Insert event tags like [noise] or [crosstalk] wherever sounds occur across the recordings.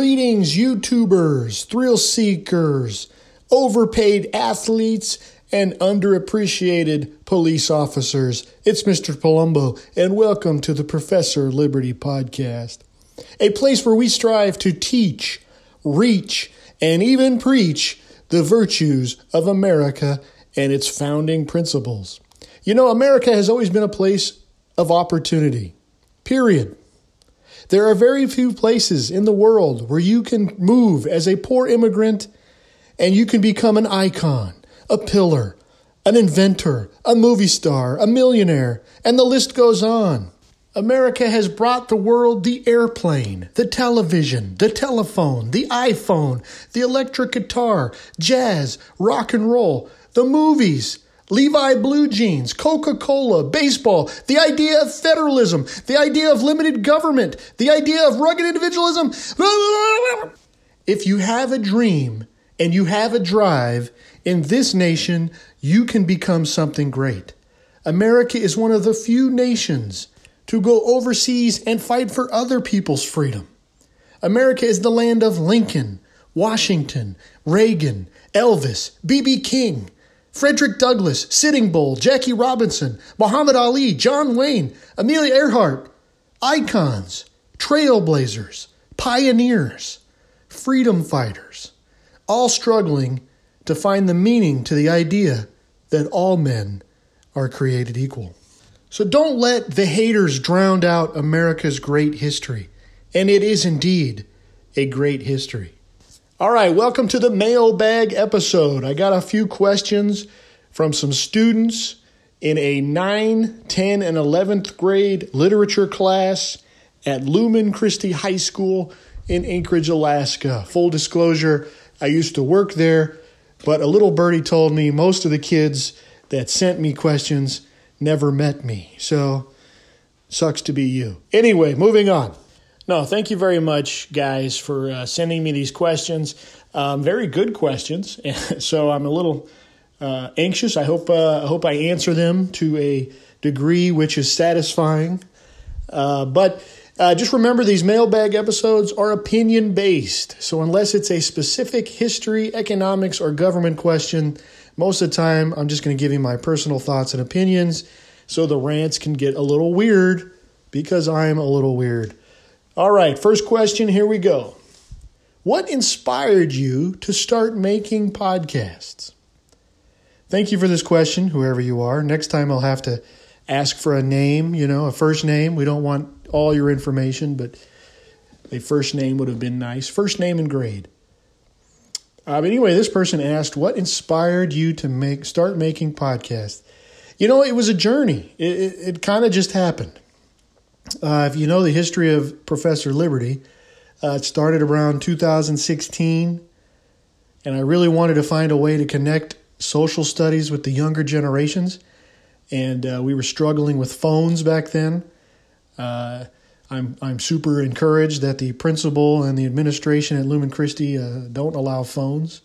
Greetings, YouTubers, thrill seekers, overpaid athletes, and underappreciated police officers. It's Mr. Palumbo, and welcome to the Professor Liberty Podcast, a place where we strive to teach, reach, and even preach the virtues of America and its founding principles. You know, America has always been a place of opportunity, period. There are very few places in the world where you can move as a poor immigrant and you can become an icon, a pillar, an inventor, a movie star, a millionaire, and the list goes on. America has brought the world the airplane, the television, the telephone, the iPhone, the electric guitar, jazz, rock and roll, the movies, Levi blue jeans, Coca Cola, baseball, the idea of federalism, the idea of limited government, the idea of rugged individualism. [laughs] If you have a dream and you have a drive, in this nation, you can become something great. America is one of the few nations to go overseas and fight for other people's freedom. America is the land of Lincoln, Washington, Reagan, Elvis, B.B. King. Frederick Douglass, Sitting Bull, Jackie Robinson, Muhammad Ali, John Wayne, Amelia Earhart, icons, trailblazers, pioneers, freedom fighters, all struggling to find the meaning to the idea that all men are created equal. So don't let the haters drown out America's great history. And it is indeed a great history. All right, welcome to the mailbag episode. I got a few questions from some students in a 9, 10, and 11th grade literature class at Lumen Christi High School in Anchorage, Alaska. Full disclosure, I used to work there, but a little birdie told me most of the kids that sent me questions never met me. So, sucks to be you. Anyway, moving on. No, thank you very much, guys, for uh, sending me these questions. Um, very good questions. [laughs] so I'm a little uh, anxious. I hope uh, I hope I answer them to a degree which is satisfying. Uh, but uh, just remember, these mailbag episodes are opinion based. So unless it's a specific history, economics, or government question, most of the time I'm just going to give you my personal thoughts and opinions. So the rants can get a little weird because I'm a little weird. All right, first question, here we go. What inspired you to start making podcasts? Thank you for this question, whoever you are. Next time I'll have to ask for a name, you know, a first name. We don't want all your information, but a first name would have been nice. First name and grade. Uh, but anyway, this person asked, "What inspired you to make start making podcasts?" You know, it was a journey. It, it, it kind of just happened. Uh, if you know the history of Professor Liberty, uh, it started around 2016, and I really wanted to find a way to connect social studies with the younger generations. And uh, we were struggling with phones back then. Uh, I'm I'm super encouraged that the principal and the administration at Lumen Christi uh, don't allow phones.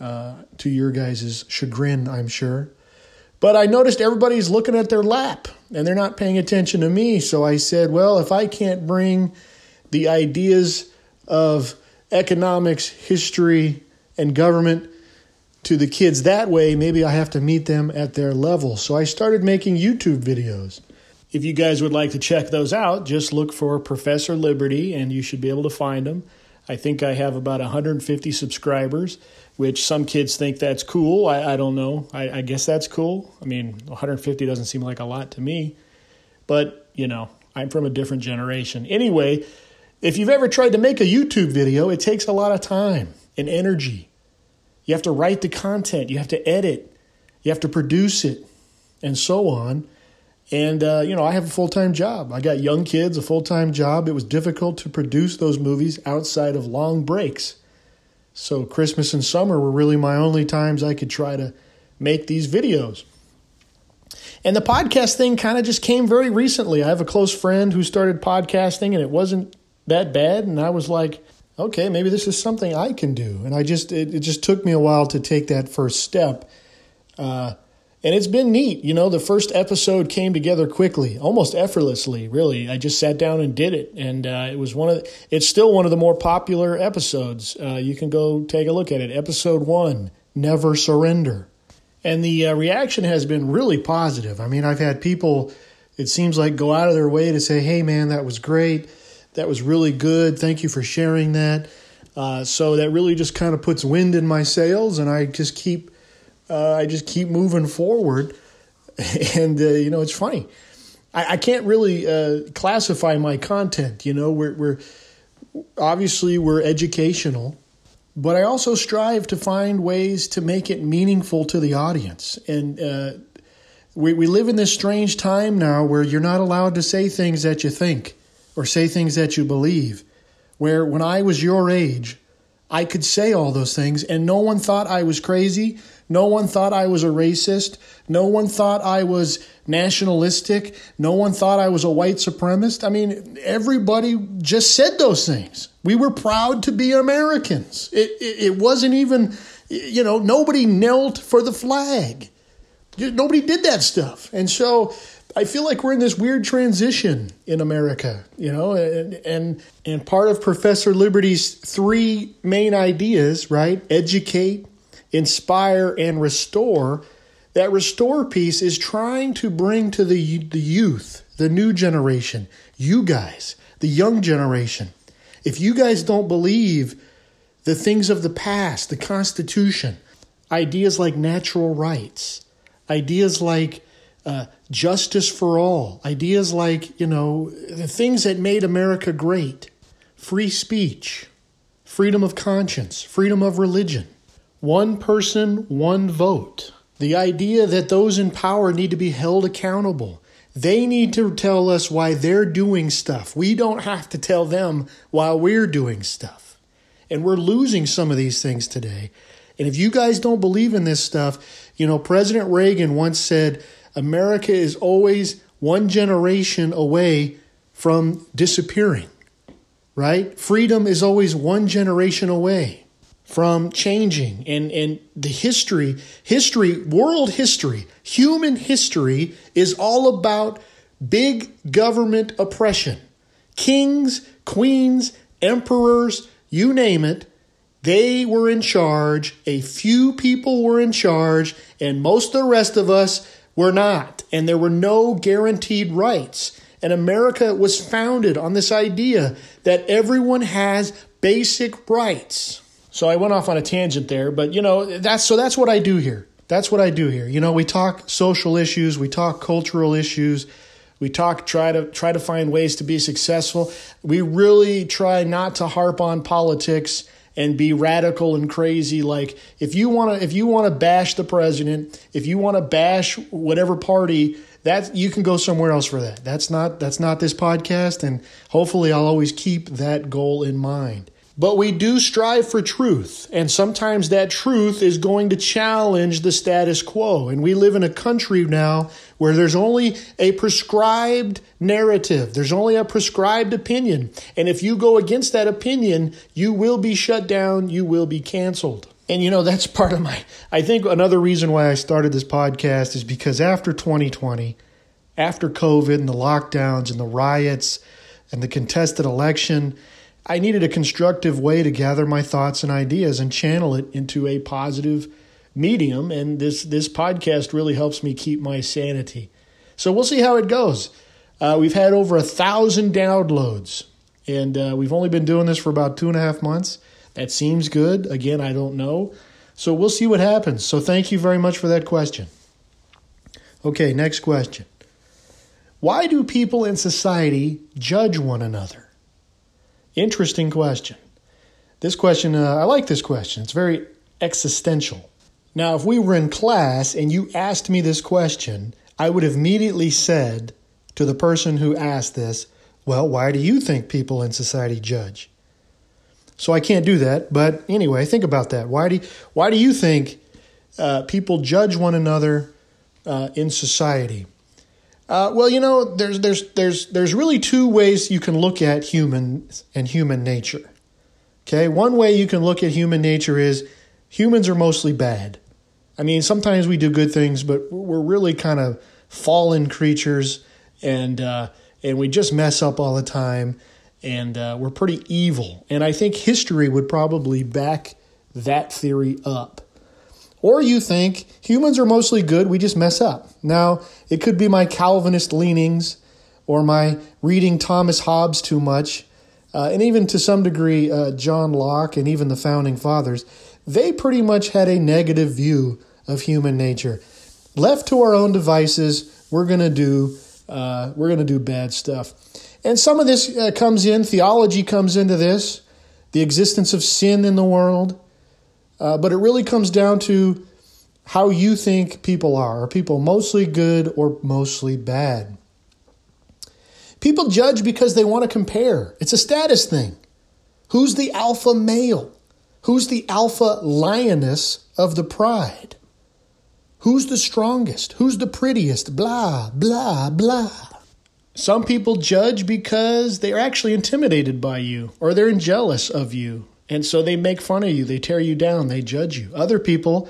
Uh, to your guys' chagrin, I'm sure. But I noticed everybody's looking at their lap and they're not paying attention to me. So I said, well, if I can't bring the ideas of economics, history, and government to the kids that way, maybe I have to meet them at their level. So I started making YouTube videos. If you guys would like to check those out, just look for Professor Liberty and you should be able to find them. I think I have about 150 subscribers which some kids think that's cool. I, I don't know. I, I, guess that's cool. I mean, 150 doesn't seem like a lot to me, but you know, I'm from a different generation. Anyway, if you've ever tried to make a YouTube video, it takes a lot of time and energy. You have to write the content, you have to edit, you have to produce it, and so on. And, uh, you know, I have a full time job. I got young kids, a full time job. It was difficult to produce those movies outside of long breaks. So Christmas and summer were really my only times I could try to make these videos. And the podcast thing kind of just came very recently. I have a close friend who started podcasting and it wasn't that bad and I was like, okay, maybe this is something I can do. And I just it, it just took me a while to take that first step. Uh, and it's been neat. You know, the first episode came together quickly, almost effortlessly. Really, I just sat down and did it, and uh, it was one of. The, it's still one of the more popular episodes. Uh, you can go take a look at it. Episode one, "Never Surrender," and the uh, reaction has been really positive. I mean, I've had people. It seems like go out of their way to say, "Hey, man, that was great. That was really good. Thank you for sharing that." Uh, so that really just kind of puts wind in my sails, and I just keep uh, I just keep moving forward. [laughs] And, uh, you know, it's funny. I, I can't really uh, classify my content. You know, we're, we're obviously we're educational, but I also strive to find ways to make it meaningful to the audience. And uh, we, we live in this strange time now where you're not allowed to say things that you think or say things that you believe. Where when I was your age, I could say all those things and no one thought I was crazy. No one thought I was a racist. No one thought I was nationalistic. No one thought I was a white supremacist. I mean, everybody just said those things. We were proud to be Americans. It, it, it wasn't even, you know, nobody knelt for the flag. Nobody did that stuff. And so I feel like we're in this weird transition in America, you know, and and and part of Professor Liberty's three main ideas, right? Educate, inspire, and restore, that restore piece is trying to bring to the, the youth, the new generation, you guys, the young generation. If you guys don't believe the things of the past, the Constitution, ideas like natural rights, ideas like uh, justice for all, ideas like, you know, the things that made America great, free speech, freedom of conscience, freedom of religion, one person, one vote. The idea that those in power need to be held accountable. They need to tell us why they're doing stuff. We don't have to tell them while we're doing stuff. And we're losing some of these things today. And if you guys don't believe in this stuff, you know, President Reagan once said, America is always one generation away from disappearing, right? Freedom is always one generation away from changing and and the history history world history human history is all about big government oppression. Kings queens emperors you name it they were in charge a few people were in charge and most of the rest of us were not and there were no guaranteed rights. And America was founded on this idea that everyone has basic rights so I went off on a tangent there, but you know, that's so that's what I do here. That's what I do here. You know, we talk social issues, we talk cultural issues, we talk try to try to find ways to be successful. We really try not to harp on politics and be radical and crazy like if you want to if you want to bash the president, if you want to bash whatever party that you can go somewhere else for that. That's not that's not this podcast and hopefully I'll always keep that goal in mind. But we do strive for truth, and sometimes that truth is going to challenge the status quo. And we live in a country now where there's only a prescribed narrative, there's only a prescribed opinion. And if you go against that opinion, you will be shut down, you will be canceled. And you know, that's part of my, I think another reason why I started this podcast is because after 2020, after COVID and the lockdowns and the riots and the contested election, I needed a constructive way to gather my thoughts and ideas and channel it into a positive medium. And this, this podcast really helps me keep my sanity. So we'll see how it goes. Uh, we've had over a thousand downloads, and uh, we've only been doing this for about two and a half months. That seems good. Again, I don't know. So we'll see what happens. So thank you very much for that question. Okay, next question. Why do people in society judge one another? Interesting question. This question, uh, I like this question. It's very existential. Now, if we were in class and you asked me this question, I would have immediately said to the person who asked this, Well, why do you think people in society judge? So I can't do that. But anyway, think about that. Why do, why do you think uh, people judge one another uh, in society? Uh, well, you know, there's there's there's there's really two ways you can look at humans and human nature. Okay, one way you can look at human nature is humans are mostly bad. I mean, sometimes we do good things, but we're really kind of fallen creatures, and uh, and we just mess up all the time, and uh, we're pretty evil. And I think history would probably back that theory up. Or you think humans are mostly good, we just mess up. Now, it could be my Calvinist leanings or my reading Thomas Hobbes too much, uh, and even to some degree, uh, John Locke and even the founding fathers. They pretty much had a negative view of human nature. Left to our own devices, we're going to do uh, we're going to do bad stuff. And some of this uh, comes in, theology comes into this, the existence of sin in the world. Uh, but it really comes down to how you think people are. Are people mostly good or mostly bad? People judge because they want to compare. It's a status thing. Who's the alpha male? Who's the alpha lioness of the pride? Who's the strongest? Who's the prettiest? Blah, blah, blah. Some people judge because they're actually intimidated by you or they're jealous of you. And so they make fun of you, they tear you down, they judge you. Other people,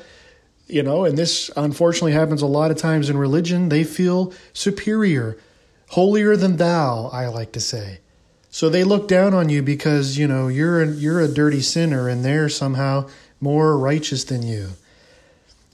you know, and this unfortunately happens a lot of times in religion, they feel superior, holier than thou, I like to say. So they look down on you because, you know, you're a, you're a dirty sinner and they're somehow more righteous than you.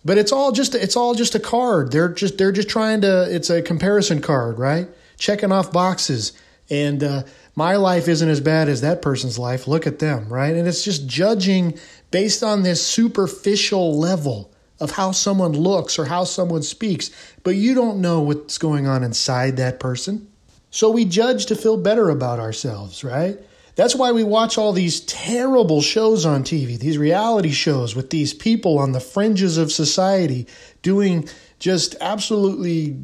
But it's all just it's all just a card. They're just they're just trying to. It's a comparison card, right? Checking off boxes. And uh, my life isn't as bad as that person's life. Look at them, right? And it's just judging based on this superficial level of how someone looks or how someone speaks, but you don't know what's going on inside that person. So we judge to feel better about ourselves, right? That's why we watch all these terrible shows on TV, these reality shows with these people on the fringes of society doing just absolutely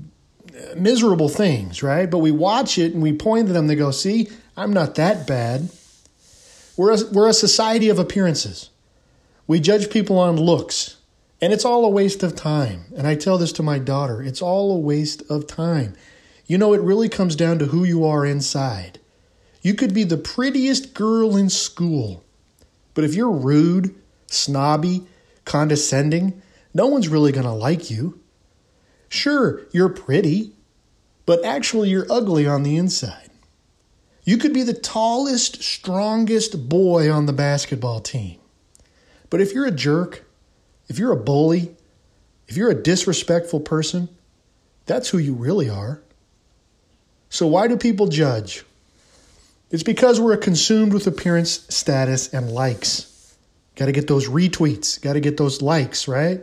miserable things, right? But we watch it and we point to them, they go, See, I'm not that bad. We're a, we're a society of appearances. We judge people on looks, and it's all a waste of time. And I tell this to my daughter it's all a waste of time. You know, it really comes down to who you are inside. You could be the prettiest girl in school, but if you're rude, snobby, condescending, no one's really going to like you. Sure, you're pretty, but actually you're ugly on the inside. You could be the tallest, strongest boy on the basketball team. But if you're a jerk, if you're a bully, if you're a disrespectful person, that's who you really are. So why do people judge? It's because we're consumed with appearance, status, and likes. Got to get those retweets, got to get those likes, right?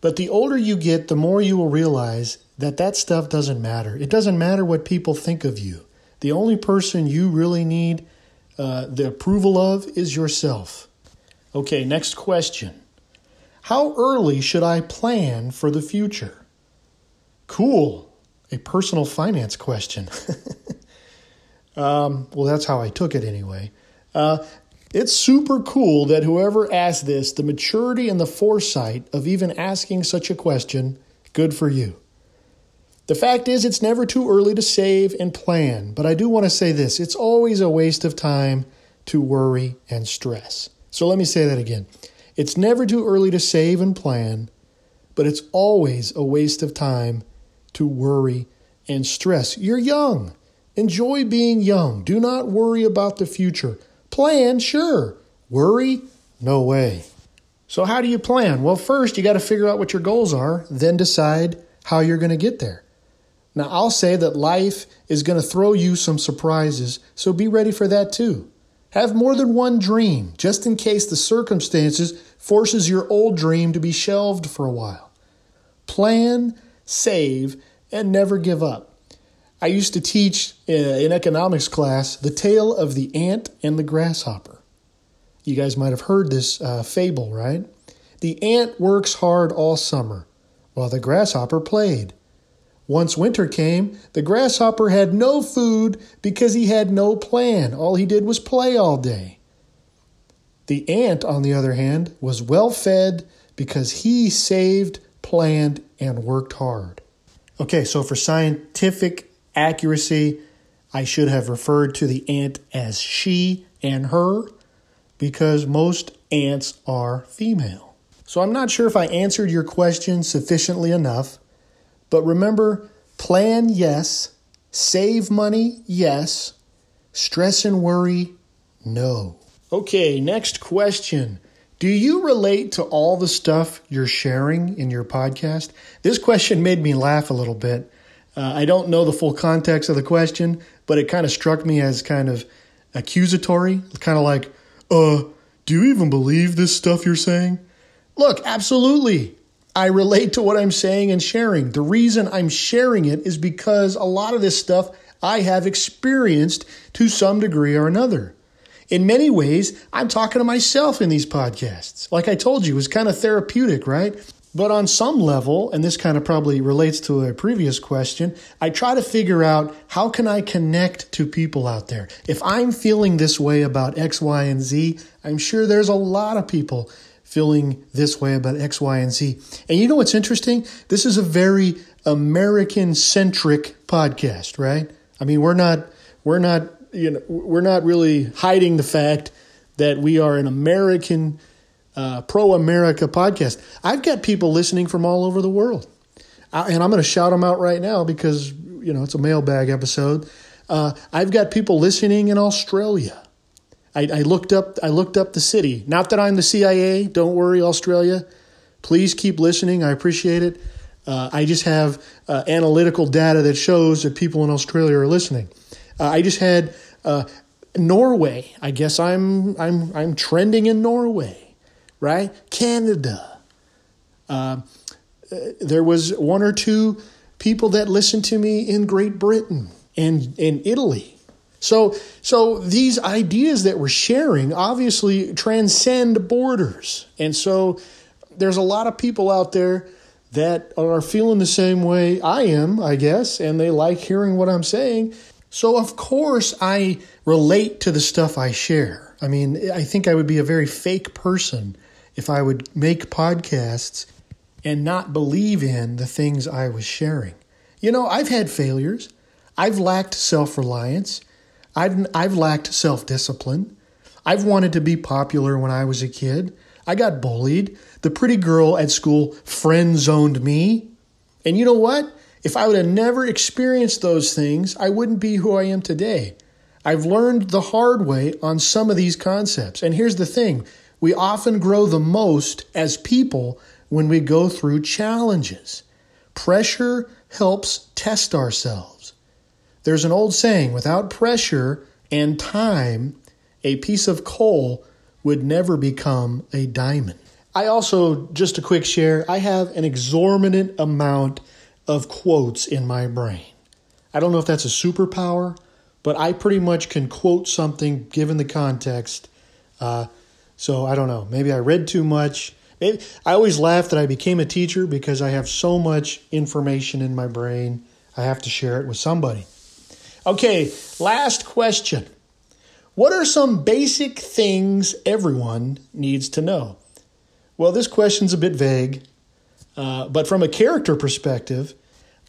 But the older you get, the more you will realize that that stuff doesn't matter. It doesn't matter what people think of you. The only person you really need uh, the approval of is yourself. Okay, next question. How early should I plan for the future? Cool. A personal finance question. [laughs] Um, well, that's how I took it anyway. Uh, it's super cool that whoever asked this, the maturity and the foresight of even asking such a question, good for you. The fact is, it's never too early to save and plan, but I do want to say this it's always a waste of time to worry and stress. So let me say that again. It's never too early to save and plan, but it's always a waste of time to worry and stress. You're young. Enjoy being young. Do not worry about the future. Plan, sure. Worry, no way. So, how do you plan? Well, first, you got to figure out what your goals are, then decide how you're going to get there. Now, I'll say that life is going to throw you some surprises, so be ready for that too. Have more than one dream, just in case the circumstances forces your old dream to be shelved for a while. Plan, save, and never give up. I used to teach uh, in economics class the tale of the ant and the grasshopper. You guys might have heard this uh, fable, right? The ant works hard all summer, while the grasshopper played. Once winter came, the grasshopper had no food because he had no plan. All he did was play all day. The ant, on the other hand, was well fed because he saved, planned, and worked hard. Okay, so for scientific accuracy, I should have referred to the ant as she and her because most ants are female. So I'm not sure if I answered your question sufficiently enough, but remember plan, yes, save money, yes, stress and worry, no. Okay, next question. Do you relate to all the stuff you're sharing in your podcast? This question made me laugh a little bit. Uh, I don't know the full context of the question, but it kind of struck me as kind of accusatory, kind of like, uh, do you even believe this stuff you're saying? Look, absolutely. I relate to what I'm saying and sharing. The reason I'm sharing it is because a lot of this stuff I have experienced to some degree or another. In many ways, I'm talking to myself in these podcasts. Like I told you, it's kind of therapeutic, right? But on some level, and this kind of probably relates to a previous question, I try to figure out how can I connect to people out there. If I'm feeling this way about X, Y, and Z, I'm sure there's a lot of people feeling this way about X, Y, and Z. And you know what's interesting? This is a very American centric podcast, right? I mean, we're not, we're not, you know, we're not really hiding the fact that we are an American uh, pro America podcast. I've got people listening from all over the world. I, and I'm going to shout them out right now because, you know, it's a mailbag episode. Uh, I've got people listening in Australia. I, I, looked up I looked up the city. Not that I'm the CIA. Don't worry, Australia. Please keep listening. I appreciate it. Uh, I just have uh, analytical data that shows that people in Australia are listening. Uh, I just had uh, Norway. I guess I'm I'm I'm trending in Norway right? Canada. Uh, there was one or two people that listened to me in Great Britain and in Italy. So, so these ideas that we're sharing obviously transcend borders. And so there's a lot of people out there that are feeling the same way I am, I guess, and they like hearing what I'm saying. So, of course, I relate to the stuff I share. I mean, I think I would be a very fake person if I would make podcasts and not believe in the things I was sharing. You know, I've had failures. I've lacked self reliance. I've, I've lacked self discipline. I've wanted to be popular when I was a kid. I got bullied. The pretty girl at school friend zoned me. And you know what? If I would have never experienced those things, I wouldn't be who I am today. I've learned the hard way on some of these concepts. And here's the thing we often grow the most as people when we go through challenges. Pressure helps test ourselves. There's an old saying without pressure and time, a piece of coal would never become a diamond. I also, just a quick share, I have an exorbitant amount of quotes in my brain. I don't know if that's a superpower, but I pretty much can quote something given the context. Uh, so I don't know. Maybe I read too much. Maybe, I always laugh that I became a teacher because I have so much information in my brain. I have to share it with somebody. Okay, last question. What are some basic things everyone needs to know? Well, this question's a bit vague, uh, but from a character perspective,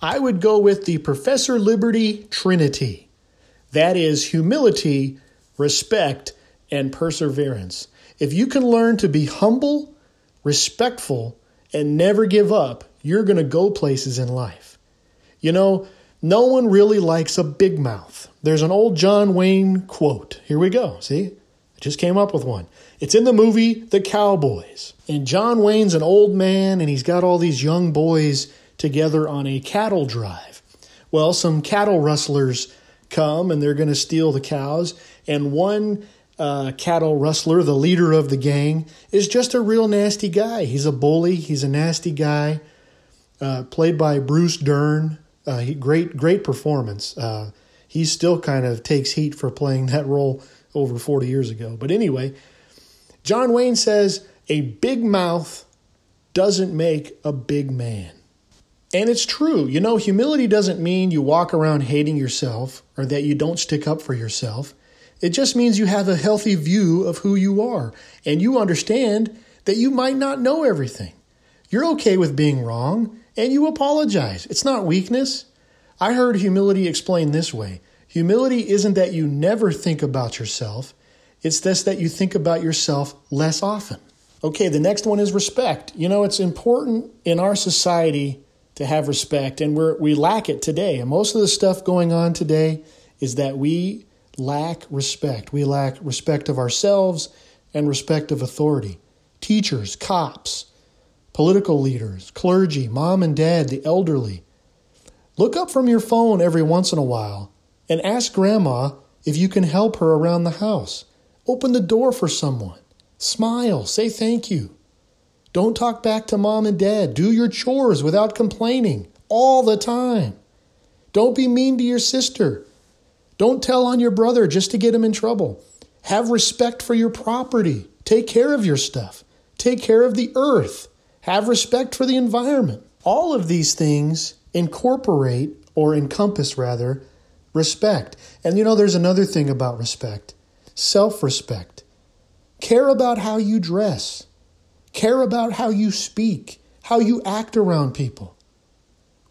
I would go with the Professor Liberty Trinity. That is humility, respect, and perseverance. If you can learn to be humble, respectful, and never give up, you're going to go places in life. You know, no one really likes a big mouth. There's an old John Wayne quote. Here we go. See? I just came up with one. It's in the movie The Cowboys. And John Wayne's an old man and he's got all these young boys together on a cattle drive. Well, some cattle rustlers come and they're going to steal the cows. And one uh, cattle rustler, the leader of the gang, is just a real nasty guy. He's a bully. He's a nasty guy. Uh, played by Bruce Dern. Uh, he, great, great performance. Uh, he still kind of takes heat for playing that role over 40 years ago. But anyway, John Wayne says a big mouth doesn't make a big man. And it's true. You know, humility doesn't mean you walk around hating yourself or that you don't stick up for yourself. It just means you have a healthy view of who you are and you understand that you might not know everything. You're okay with being wrong and you apologize. It's not weakness. I heard humility explained this way humility isn't that you never think about yourself, it's this that you think about yourself less often. Okay, the next one is respect. You know, it's important in our society to have respect, and we're, we lack it today. And most of the stuff going on today is that we lack respect. We lack respect of ourselves and respect of authority. Teachers, cops, political leaders, clergy, mom and dad, the elderly. Look up from your phone every once in a while and ask grandma if you can help her around the house. Open the door for someone. Smile. Say thank you. Don't talk back to mom and dad. Do your chores without complaining all the time. Don't be mean to your sister. Don't tell on your brother just to get him in trouble. Have respect for your property. Take care of your stuff. Take care of the earth. Have respect for the environment. All of these things incorporate, or encompass rather, respect. And you know, there's another thing about respect self respect. Care about how you dress. Care about how you speak, how you act around people.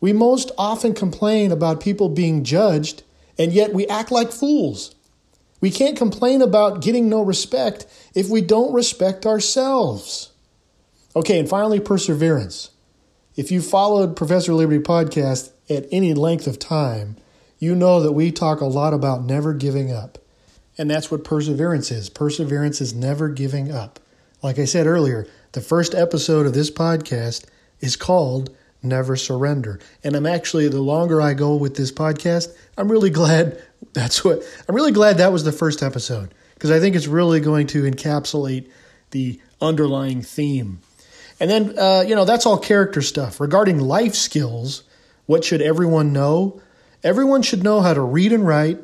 We most often complain about people being judged, and yet we act like fools. We can't complain about getting no respect if we don't respect ourselves. Okay, and finally, perseverance. If you followed Professor Liberty podcast at any length of time, you know that we talk a lot about never giving up. And that's what perseverance is. Perseverance is never giving up. Like I said earlier, the first episode of this podcast is called Never Surrender. And I'm actually, the longer I go with this podcast, I'm really glad [laughs] that's what, I'm really glad that was the first episode because I think it's really going to encapsulate the underlying theme. And then, uh, you know, that's all character stuff. Regarding life skills, what should everyone know? Everyone should know how to read and write,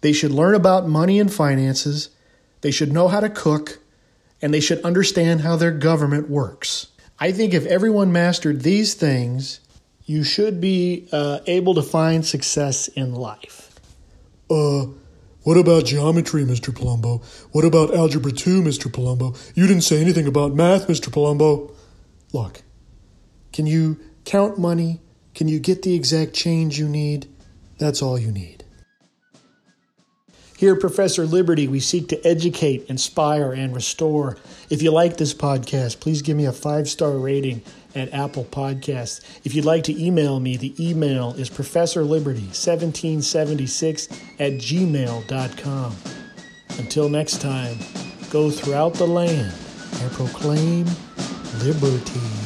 they should learn about money and finances. They should know how to cook. And they should understand how their government works. I think if everyone mastered these things, you should be uh, able to find success in life. Uh, what about geometry, Mr. Palumbo? What about algebra 2, Mr. Palumbo? You didn't say anything about math, Mr. Palumbo. Look, can you count money? Can you get the exact change you need? That's all you need. Here Professor Liberty, we seek to educate, inspire, and restore. If you like this podcast, please give me a five star rating at Apple Podcasts. If you'd like to email me, the email is ProfessorLiberty1776 at gmail.com. Until next time, go throughout the land and proclaim liberty.